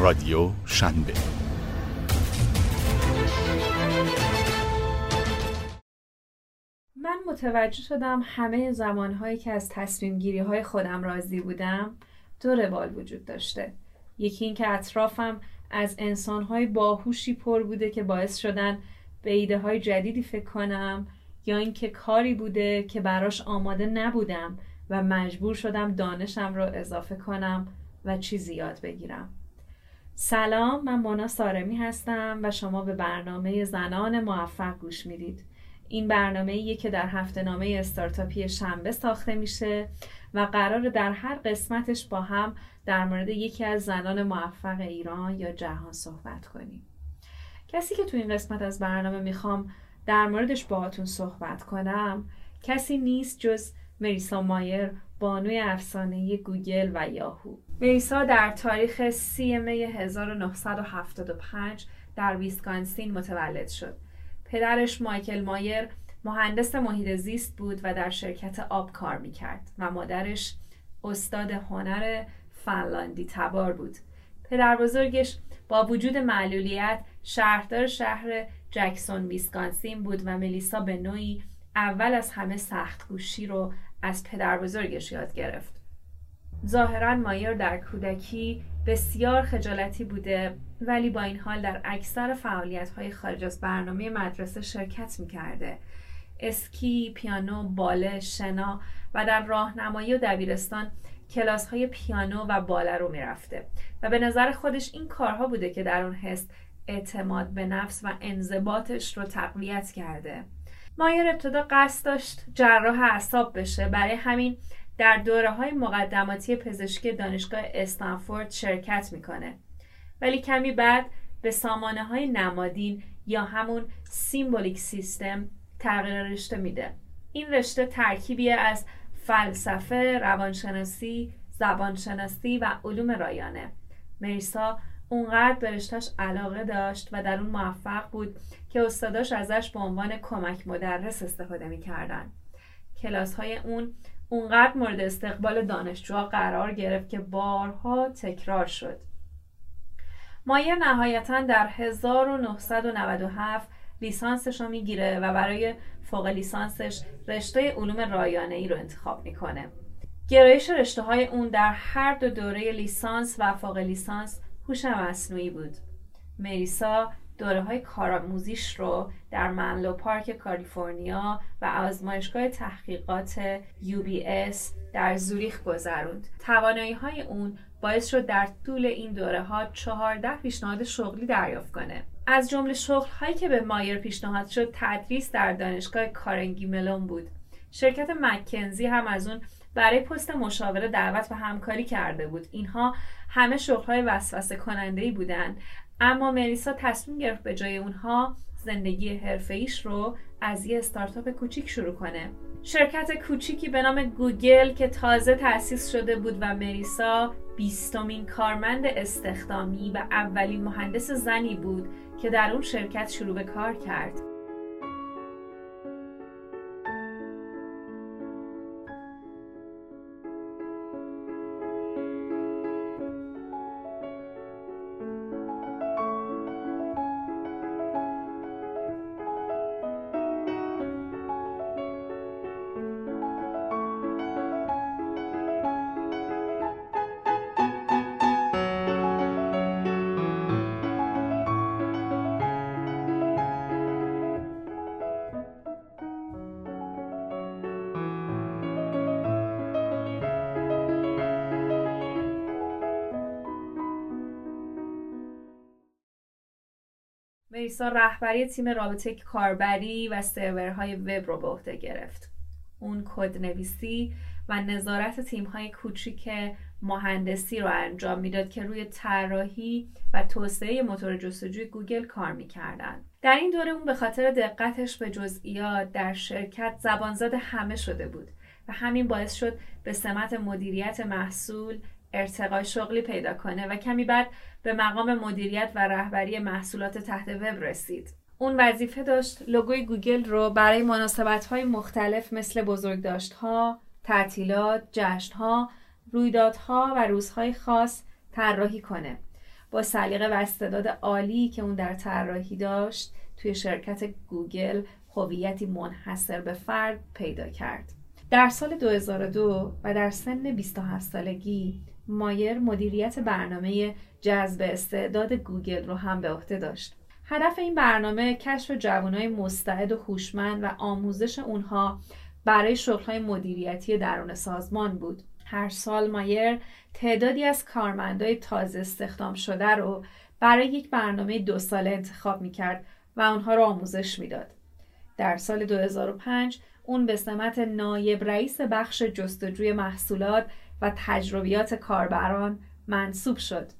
رادیو شنبه. من متوجه شدم همه زمانهایی که از تصمیم گیری های خودم راضی بودم دو روال وجود داشته. یکی اینکه اطرافم از انسانهای باهوشی پر بوده که باعث شدن به ایده های جدیدی فکر کنم یا اینکه کاری بوده که براش آماده نبودم و مجبور شدم دانشم رو اضافه کنم و چیزی یاد بگیرم. سلام من مونا سارمی هستم و شما به برنامه زنان موفق گوش می‌دید. این برنامه ایه که در هفته نامه استارتاپی شنبه ساخته میشه و قرار در هر قسمتش با هم در مورد یکی از زنان موفق ایران یا جهان صحبت کنیم. کسی که تو این قسمت از برنامه می‌خوام در موردش باهاتون صحبت کنم کسی نیست جز مریسا مایر بانوی افسانه گوگل و یاهو. مریسا در تاریخ سی می 1975 در ویسکانسین متولد شد. پدرش مایکل مایر مهندس محیط زیست بود و در شرکت آب کار می‌کرد و مادرش استاد هنر فنلاندی تبار بود. پدر بزرگش با وجود معلولیت شهردار شهر جکسون ویسکانسین بود و مریسا به نوعی اول از همه سخت گوشی رو از پدر بزرگش یاد گرفت. ظاهرا مایر در کودکی بسیار خجالتی بوده ولی با این حال در اکثر فعالیت های خارج از برنامه مدرسه شرکت می‌کرده. اسکی، پیانو، باله، شنا و در راهنمایی و دبیرستان کلاس های پیانو و باله رو می‌رفته. و به نظر خودش این کارها بوده که در اون حس اعتماد به نفس و انضباطش رو تقویت کرده. مایر ابتدا قصد داشت جراح اعصاب بشه. برای همین در دوره های مقدماتی پزشکی دانشگاه استنفورد شرکت می‌کنه. ولی کمی بعد به سامانه های نمادین یا همون سیمبولیک سیستم تغییر رشته میده. این رشته ترکیبی از فلسفه، روانشناسی، زبانشناسی و علوم رایانه. مریسا اونقدر به رشتهش علاقه داشت و در اون موفق بود که استاداش ازش به عنوان کمک مدرس استفاده می‌کردن. کلاس های اون اونقدر مورد استقبال دانشجوها قرار گرفت که بارها تکرار شد. مایر نهایتا در 1997 لیسانسش رو می‌گیره و برای فوق لیسانسش رشته علوم رایانه ای رو انتخاب می‌کنه. گرایش رشته های اون در هر دو دوره لیسانس و فوق لیسانس هوش مصنوعی بود مریسا دوره های کارآموزیش رو در منلو پارک کالیفرنیا و آزمایشگاه تحقیقات UBS در زوریخ گذروند. توانایی های اون باعث شد در طول این دوره ها 14 پیشنهاد شغلی دریافت کنه. از جمله شغل هایی که به مایر پیشنهاد شد تدریس در دانشگاه کارنگی ملون بود. شرکت مکنزی هم از اون برای پست مشاوره دعوت و همکاری کرده بود. اینها همه شغلهای وسوسه کننده ای بودند. اما مریسا تصمیم گرفت به جای اونها زندگی حرفه رو از یه استارتاپ کوچیک شروع کنه. شرکت کوچیکی به نام گوگل که تازه تأسیس شده بود و مریسا بیستمین کارمند استخدامی و اولین مهندس زنی بود که در اون شرکت شروع به کار کرد. مریسا رهبری تیم رابطه کاربری و سرورهای وب رو به عهده گرفت. اون کد نویسی و نظارت تیم های کوچیک مهندسی رو انجام می‌داد که روی طراحی و توسعه موتور جستجوی گوگل کار می‌کردن در این دوره اون به خاطر دقتش به جزئیات در شرکت زبانزد همه شده بود و همین باعث شد به سمت مدیریت محصول ارتقای شغلی پیدا کنه و کمی بعد به مقام مدیریت و رهبری محصولات تحت وب رسید. اون وظیفه داشت لوگوی گوگل رو برای مناسبت های مختلف مثل بزرگداشت ها، تعطیلات، جشن ها، رویدادها و روزهای خاص طراحی کنه. با سلیقه و استعداد عالی که اون در طراحی داشت توی شرکت گوگل هویتی منحصر به فرد پیدا کرد در سال 2002 و در سن 27 سالگی مایر مدیریت برنامه جذب استعداد گوگل رو هم به عهده داشت هدف این برنامه کشف جوانای مستعد و هوشمند و آموزش اونها برای شغلهای مدیریتی درون سازمان بود هر سال مایر تعدادی از کارمندای تازه استخدام شده رو برای یک برنامه دو ساله انتخاب می‌کرد و آنها را آموزش می‌داد. در سال 2005 اون به سمت نایب رئیس بخش جستجوی محصولات و تجربیات کاربران منصوب شد.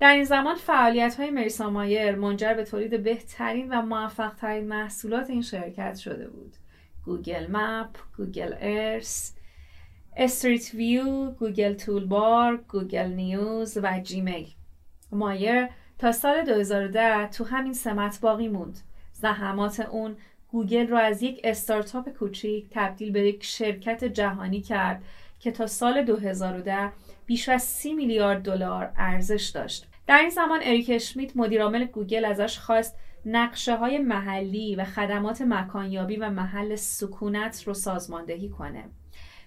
در این زمان فعالیت های مریسا مایر منجر به تولید بهترین و موفق ترین محصولات این شرکت شده بود. Google Map، Google Earth، Street View، Google Toolbar، Google News و Gmail. مایر تا سال 2010 تو همین سمت باقی موند. زحمات اون گوگل رو از یک استارتاپ کوچیک تبدیل به یک شرکت جهانی کرد که تا سال 2010 بیش از 30 میلیارد دلار ارزش داشت. در این زمان اریک اشمیت مدیرعامل گوگل ازش خواست نقشه های محلی و خدمات مکانیابی و محل سکونت رو سازماندهی کنه.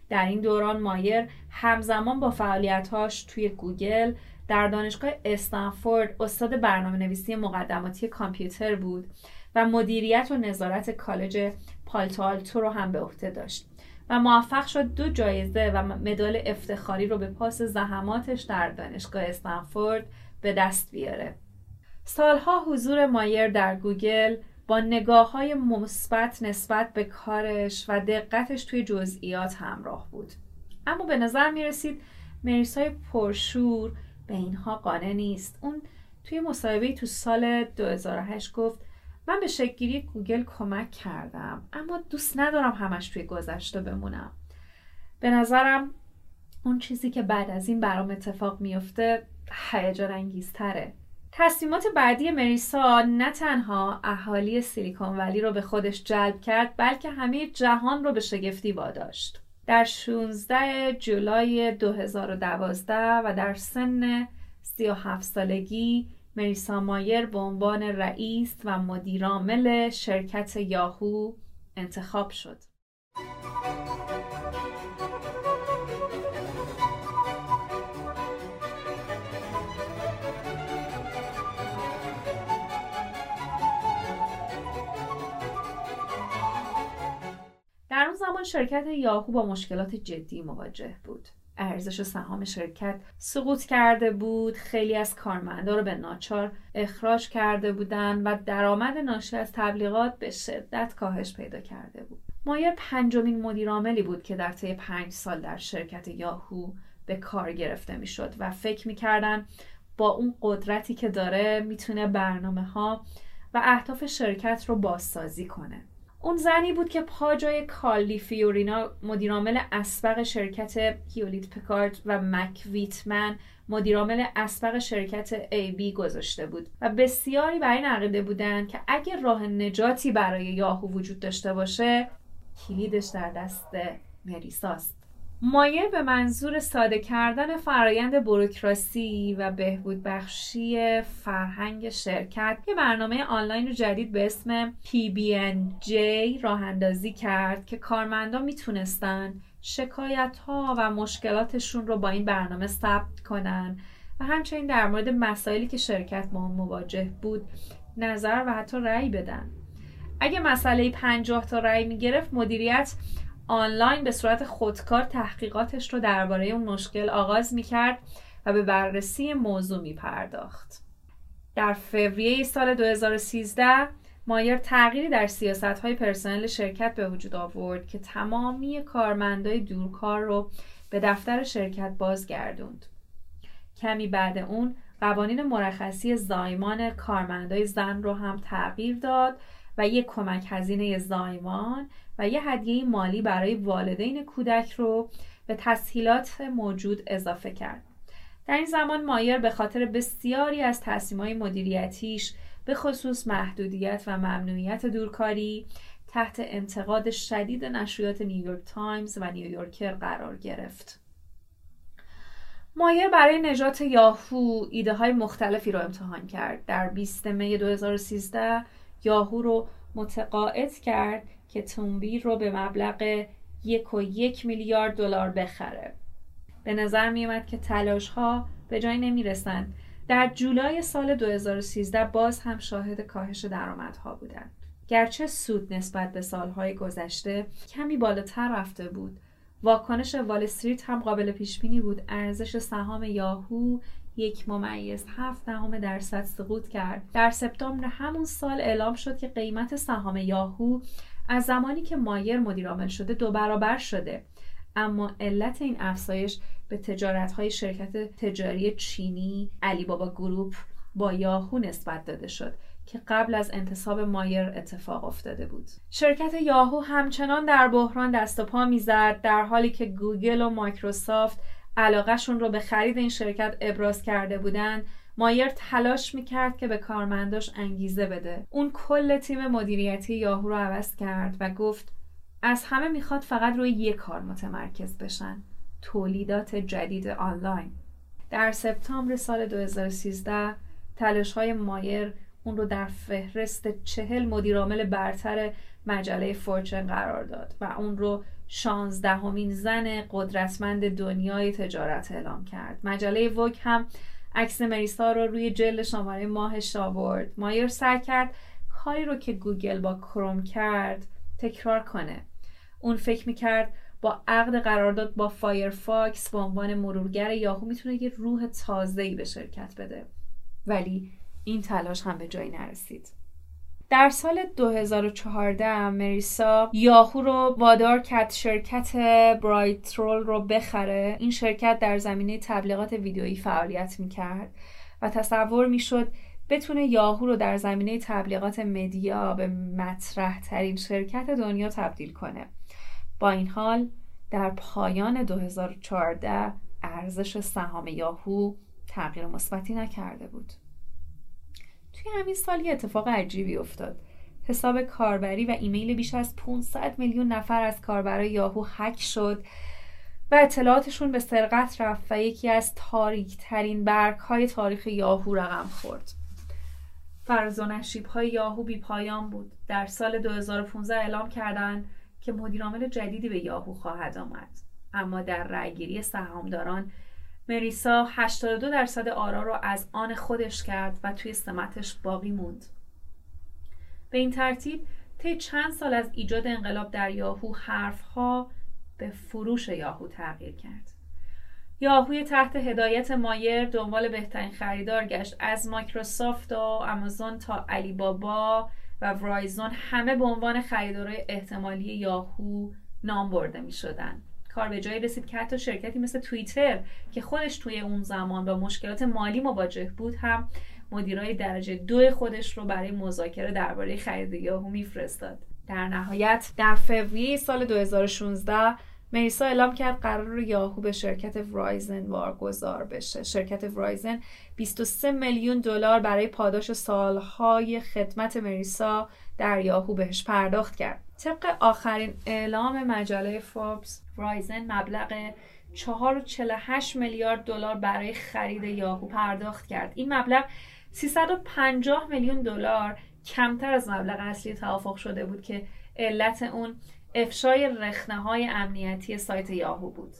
در این دوران مایر همزمان با فعالیتهاش توی گوگل در دانشگاه استنفورد استاد برنامه نویسی مقدماتی کامپیوتر بود و مدیریت و نظارت کالج پالتو رو هم به عهده داشت و موفق شد دو جایزه و مدال افتخاری رو به پاس زحماتش در دانشگاه استنفورد به دست بیاره. سالها حضور مایر در گوگل با نگاه های مثبت نسبت به کارش و دقتش توی جزئیات همراه بود. اما به نظر می رسید مریسای پرشور به اینها قانع نیست. اون توی مصاحبه تو سال 2008 گفت من به شکلگیری گوگل کمک کردم اما دوست ندارم همش توی گذشته بمونم. به نظرم اون چیزی که بعد از این برام اتفاق میفته هیجان انگیزتره. تصمیمات بعدی مریسا نه تنها اهالی سیلیکون ولی رو به خودش جلب کرد بلکه همه جهان رو به شگفتی واداشت. در 16 جولای 2012 و در سن 37 سالگی مریسا مایر به عنوان رئیس و مدیرعامل شرکت یاهو انتخاب شد. در اون زمان شرکت یاهو با مشکلات جدی مواجه بود. ارزش سهام شرکت سقوط کرده بود. خیلی از کارمندا رو به ناچار اخراج کرده بودند و درآمد ناشی از تبلیغات به شدت کاهش پیدا کرده بود. مایر پنجمین مدیرعاملی بود که در طی پنج سال در شرکت یاهو به کار گرفته می‌شد و فکر می‌کردن با اون قدرتی که داره می‌تونه برنامه ها و اهداف شرکت رو بازسازی کنه. اون زنی بود که پا جای کالی فیورینا مدیرعامل اسبق شرکت هیولیت پکارد و مک ویتمن مدیرعامل اسبق شرکت ای بی گذاشته بود و بسیاری بر این عقیده بودند که اگر راه نجاتی برای یاهو وجود داشته باشه کلیدش در دست مریساست. مایه به منظور ساده کردن فرایند بروکراسی و بهبود بخشی فرهنگ شرکت یه برنامه آنلاین جدید به اسم PBNJ راه اندازی کرد که کارمندان می‌تونستن شکایت ها و مشکلاتشون رو با این برنامه ثبت کنن و همچنین در مورد مسائلی که شرکت با مواجه بود نظر و حتی رأی بدن. اگه مسئله 50 تا رأی می‌گرفت مدیریت آنلاین به صورت خودکار تحقیقاتش رو درباره اون مشکل آغاز می‌کرد و به بررسی موضوع می پرداخت. در فوریه سال 2013 مایر تغییری در سیاست های پرسنل شرکت به وجود آورد که تمامی کارمندای دورکار رو به دفتر شرکت بازگردوند. کمی بعد اون قوانین مرخصی زایمان کارمندای زن رو هم تغییر داد و یک کمک هزینه زایمان و یه هدیه مالی برای والدین کودک رو به تسهیلات موجود اضافه کرد. در این زمان مایر به خاطر بسیاری از تصمیم‌های مدیریتیش به خصوص محدودیت و ممنوعیت دورکاری تحت انتقاد شدید نشریات نیویورک تایمز و نیویورکر قرار گرفت. مایر برای نجات یاهو ایده های مختلفی رو امتحان کرد. در 20 می 2013 یاهو رو متقاعد کرد که Tumblr رو به مبلغ یک و یک میلیارد دلار بخره. به نظر می اومد که تلاش ها به جای نمی رسند. در جولای سال 2013 باز هم شاهد کاهش درآمدها بودند. گرچه سود نسبت به سالهای گذشته کمی بالاتر رفته بود واکنش وال استریت هم قابل پیش بینی بود ارزش سهام یاهو یک ممیز هفت دهم درصد سقوط کرد در سپتامبر همون سال اعلام شد که قیمت سهام یاهو از زمانی که مایر مدیرعامل شده دو برابر شده اما علت این افزایش به تجارت های شرکت تجاری چینی علی بابا گروپ به یاهو نسبت داده شد که قبل از انتصاب مایر اتفاق افتاده بود. شرکت یاهو همچنان در بحران دست و پا می‌زد در حالی که گوگل و مایکروسافت علاقهشون رو به خرید این شرکت ابراز کرده بودند مایر تلاش می‌کرد که به کارمنداش انگیزه بده. اون کل تیم مدیریتی یاهو رو عوض کرد و گفت از همه می‌خواد فقط روی یک کار متمرکز بشن تولیدات جدید آنلاین. در سپتامبر سال 2013 تلاش های مایر اون رو در فهرست چهل مدیرعامل برتر مجله فورچن قرار داد و اون رو شانزدهمین زن قدرتمند دنیای تجارت اعلام کرد. مجله وک هم عکس مریسا رو روی جلد شماره ماهش آورد مایر سعی کرد کاری رو که گوگل با کروم کرد تکرار کنه. اون فکر می‌کرد با عقد قرارداد با فایرفاکس به عنوان مرورگر یاهو می‌تونه یه روح تازه‌ای به شرکت بده. ولی این تلاش هم به جایی نرسید. در سال 2014 مریسا یاهو رو وادار کرد شرکت BrightRoll رو بخره. این شرکت در زمینه تبلیغات ویدیویی فعالیت می‌کرد و تصور می‌شد بتونه یاهو رو در زمینه تبلیغات media به مطرح ترین شرکت دنیا تبدیل کنه. با این حال در پایان 2014 ارزش سهام یاهو تغییر مثبتی نکرده بود. توی همین سال یه اتفاق عجیبی افتاد. حساب کاربری و ایمیل بیش از 500 میلیون نفر از کاربرای یاهو هک شد و اطلاعاتشون به سرقت رفت و یکی از تاریک ترین برگ های تاریخ یاهو رقم خورد. فرز و های یاهو بی پایان بود. در سال 2015 اعلام کردند که مدیرعامل جدیدی به یاهو خواهد آمد. اما در رأیگیری سهامداران مریسا 82 درصد آرا رو از آن خودش کرد و توی سمتش باقی موند. به این ترتیب طی چند سال از ایجاد انقلاب در یاهو حرفها به فروش یاهو تغییر کرد. یاهوی تحت هدایت مایر دنبال بهترین خریدار گشت از مایکروسافت و آمازون تا علی بابا و ورایزون همه به عنوان خریدارای احتمالی یاهو نام برده می شدن. کار به جایی رسید که حتی شرکتی مثل توییتر که خودش توی اون زمان با مشکلات مالی مواجه بود هم مدیرای درجه دو خودش رو برای مذاکره درباره خرید یاهو میفرستاد. در نهایت در فوریه سال 2016 مریسا اعلام کرد قرار یاهو به شرکت ورایزن وارگذار بشه. شرکت ورایزن 23 میلیون دلار برای پاداش سالهای خدمت مریسا در یاهو بهش پرداخت کرد. طبق آخرین اعلام مجله فوربس ورایزن مبلغ 4.48 میلیارد دلار برای خرید یاهو پرداخت کرد. این مبلغ 350 میلیون دلار کمتر از مبلغ اصلی توافق شده بود که علت اون افشای رخنه های امنیتی سایت یاهو بود.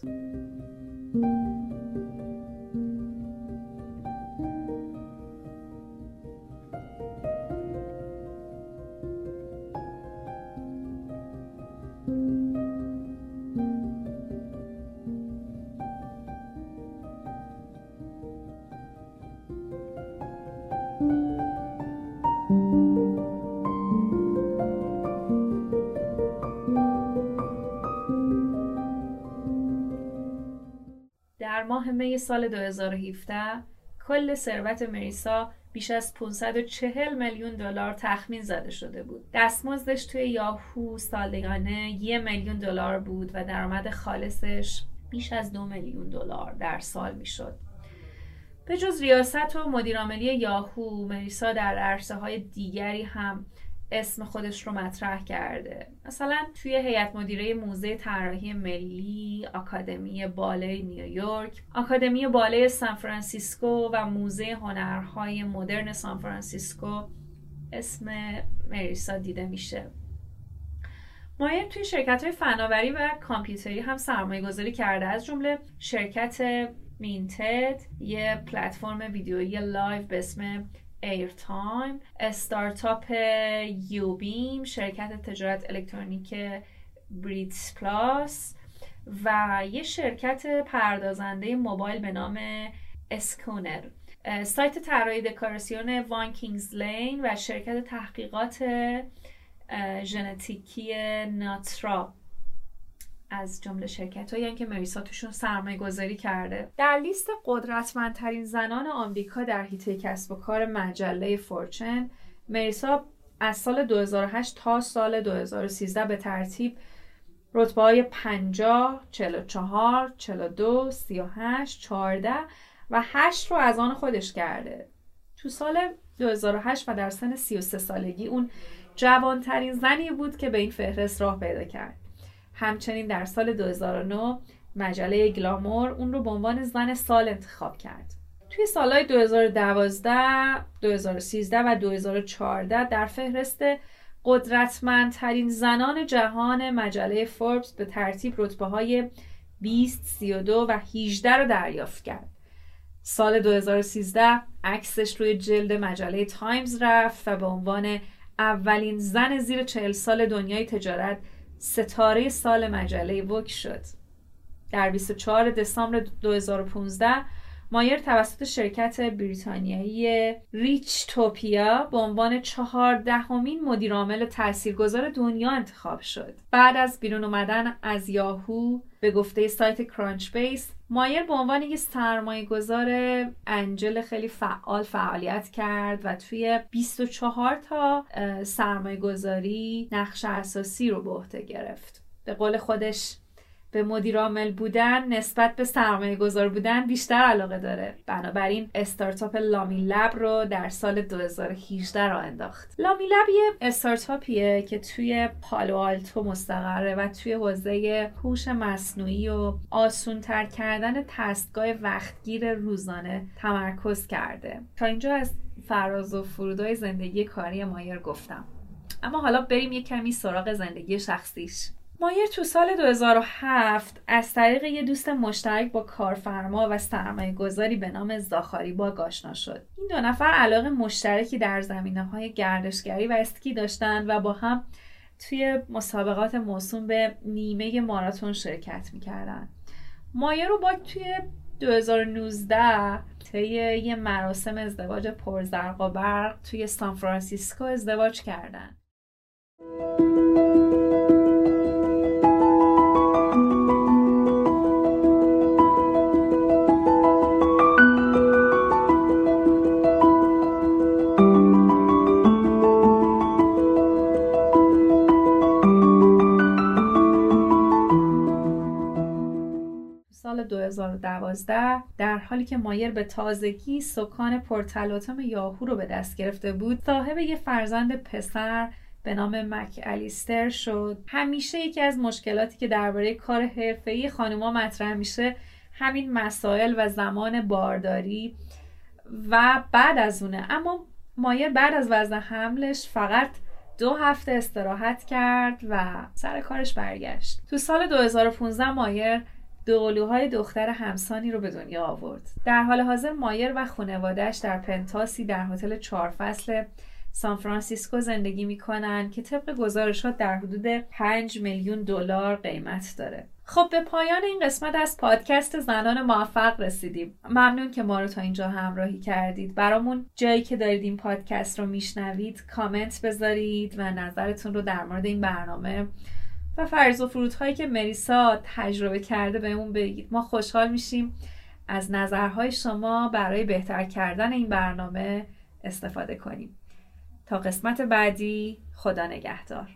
ماه می سال 2017 کل ثروت مریسا بیش از 540 میلیون دلار تخمین زده شده بود. دستمزدش توی یاهو سالیانه یک میلیون دلار بود و درآمد خالصش بیش از دو میلیون دلار در سال می‌شد. به جز ریاست و مدیرعاملی یاهو مریسا در عرصه های دیگری هم اسم خودش رو مطرح کرده. مثلا توی هیئت مدیره موزه طراحی ملی آکادمی باله‌ی نیویورک آکادمی باله‌ی سان فرانسیسکو و موزه هنرهای مدرن سان فرانسیسکو. اسم مریسا دیده میشه. مایر توی شرکت های فناوری و کامپیوتری هم سرمایه گذاری کرده. از جمله شرکت Minted یه پلتفرم ویدیویی live به اسم Airtime استارتاپ uBeam شرکت تجارت الکترونیک Brit Plus و یه شرکت پردازنده موبایل به نام اسکونر سایت طراحی دکوراسیون وان کینگز لین و شرکت تحقیقات ژنتیکی ناترا از جمله شرکت هایی که مریسا توشون سرمایه گذاری کرده در لیست قدرتمندترین زنان آمریکا در حیطه کسب و کار مجله فورچن مریسا از سال 2008 تا سال 2013 به ترتیب رتبه های 50, 44, 42, 38, 14 و 8 رو از آن خودش کرده. تو سال 2008 و در سن 33 سالگی اون جوانترین زنی بود که به این فهرست راه پیدا کرد. همچنین در سال 2009 مجله گلامور اون رو به عنوان زن سال انتخاب کرد. توی سالهای 2012, 2013 و 2014 در فهرست قدرتمندترین زنان جهان مجله فوربس به ترتیب رتبه های 20, 32 و 18 رو دریافت کرد. سال 2013 عکسش روی جلد مجله تایمز رفت و به عنوان اولین زن زیر 40 سال دنیای تجارت ستاره سال مجله وک شد. در 24 دسامبر 2015 مایر توسط شرکت بریتانیایی ریچ توپیا به عنوان چهاردهمین مدیرعامل تاثیرگذار دنیا انتخاب شد. بعد از بیرون اومدن از یاهو به گفته سایت کرانچ بیس مایر به عنوان یک سرمایه گذار انجل خیلی فعال فعالیت کرد و توی 24 تا سرمایه گذاری نقش اساسی رو به عهده گرفت. به قول خودش به مدیر عامل بودن نسبت به سرمایه گذار بودن بیشتر علاقه داره. بنابراین استارتاپ لامی لب رو در سال 2018 را انداخت. لامی لب یه استارتاپیه که توی پالو آلتو مستقره و توی حوزه هوش مصنوعی و آسونتر کردن تستگاه وقتگیر روزانه تمرکز کرده. تا اینجا از فراز و فرودای زندگی کاری مایر گفتم. اما حالا بریم یه کمی سراغ زندگی شخصیش. مایر تو سال 2007 از طریق یه دوست مشترک با کارفرما و سرمایه گذاری به نام زاخاری با آشنا شد. این دو نفر علاقه مشترکی در زمینه های گردشگری و اسکی داشتن و با هم توی مسابقات موسوم به نیمه ماراتون شرکت می‌کردن. مایر رو با توی 2019 طی یه مراسم ازدواج پرزرق و برق توی سان فرانسیسکو ازدواج کردن. 2012 در حالی که مایر به تازگی سکان پرتلاتم یاهو رو به دست گرفته بود صاحب یه فرزند پسر به نام مک الیستر شد. همیشه یکی از مشکلاتی که درباره کار حرفه‌ای خانوما مطرح میشه همین مسائل و زمان بارداری و بعد از اونه. اما مایر بعد از وزن حملش فقط دو هفته استراحت کرد و سر کارش برگشت. تو سال 2015 مایر دوقلوهای دختر همسانی رو به دنیا آورد. در حال حاضر مایر و خانوادهش در penthouse ی در هتل چهار فصل سان فرانسیسکو زندگی می‌کنن که طبق گزارشات در حدود 5 میلیون دلار قیمت داره. خب به پایان این قسمت از پادکست زنان موفق رسیدیم. ممنون که ما رو تا اینجا همراهی کردید. برامون جایی که دارید این پادکست رو میشنوید کامنت بذارید و نظرتون رو در مورد این برنامه و فرض و فرودهایی که مریسا تجربه کرده بهمون بگید. ما خوشحال میشیم از نظرهای شما برای بهتر کردن این برنامه استفاده کنیم. تا قسمت بعدی خدا نگهدار.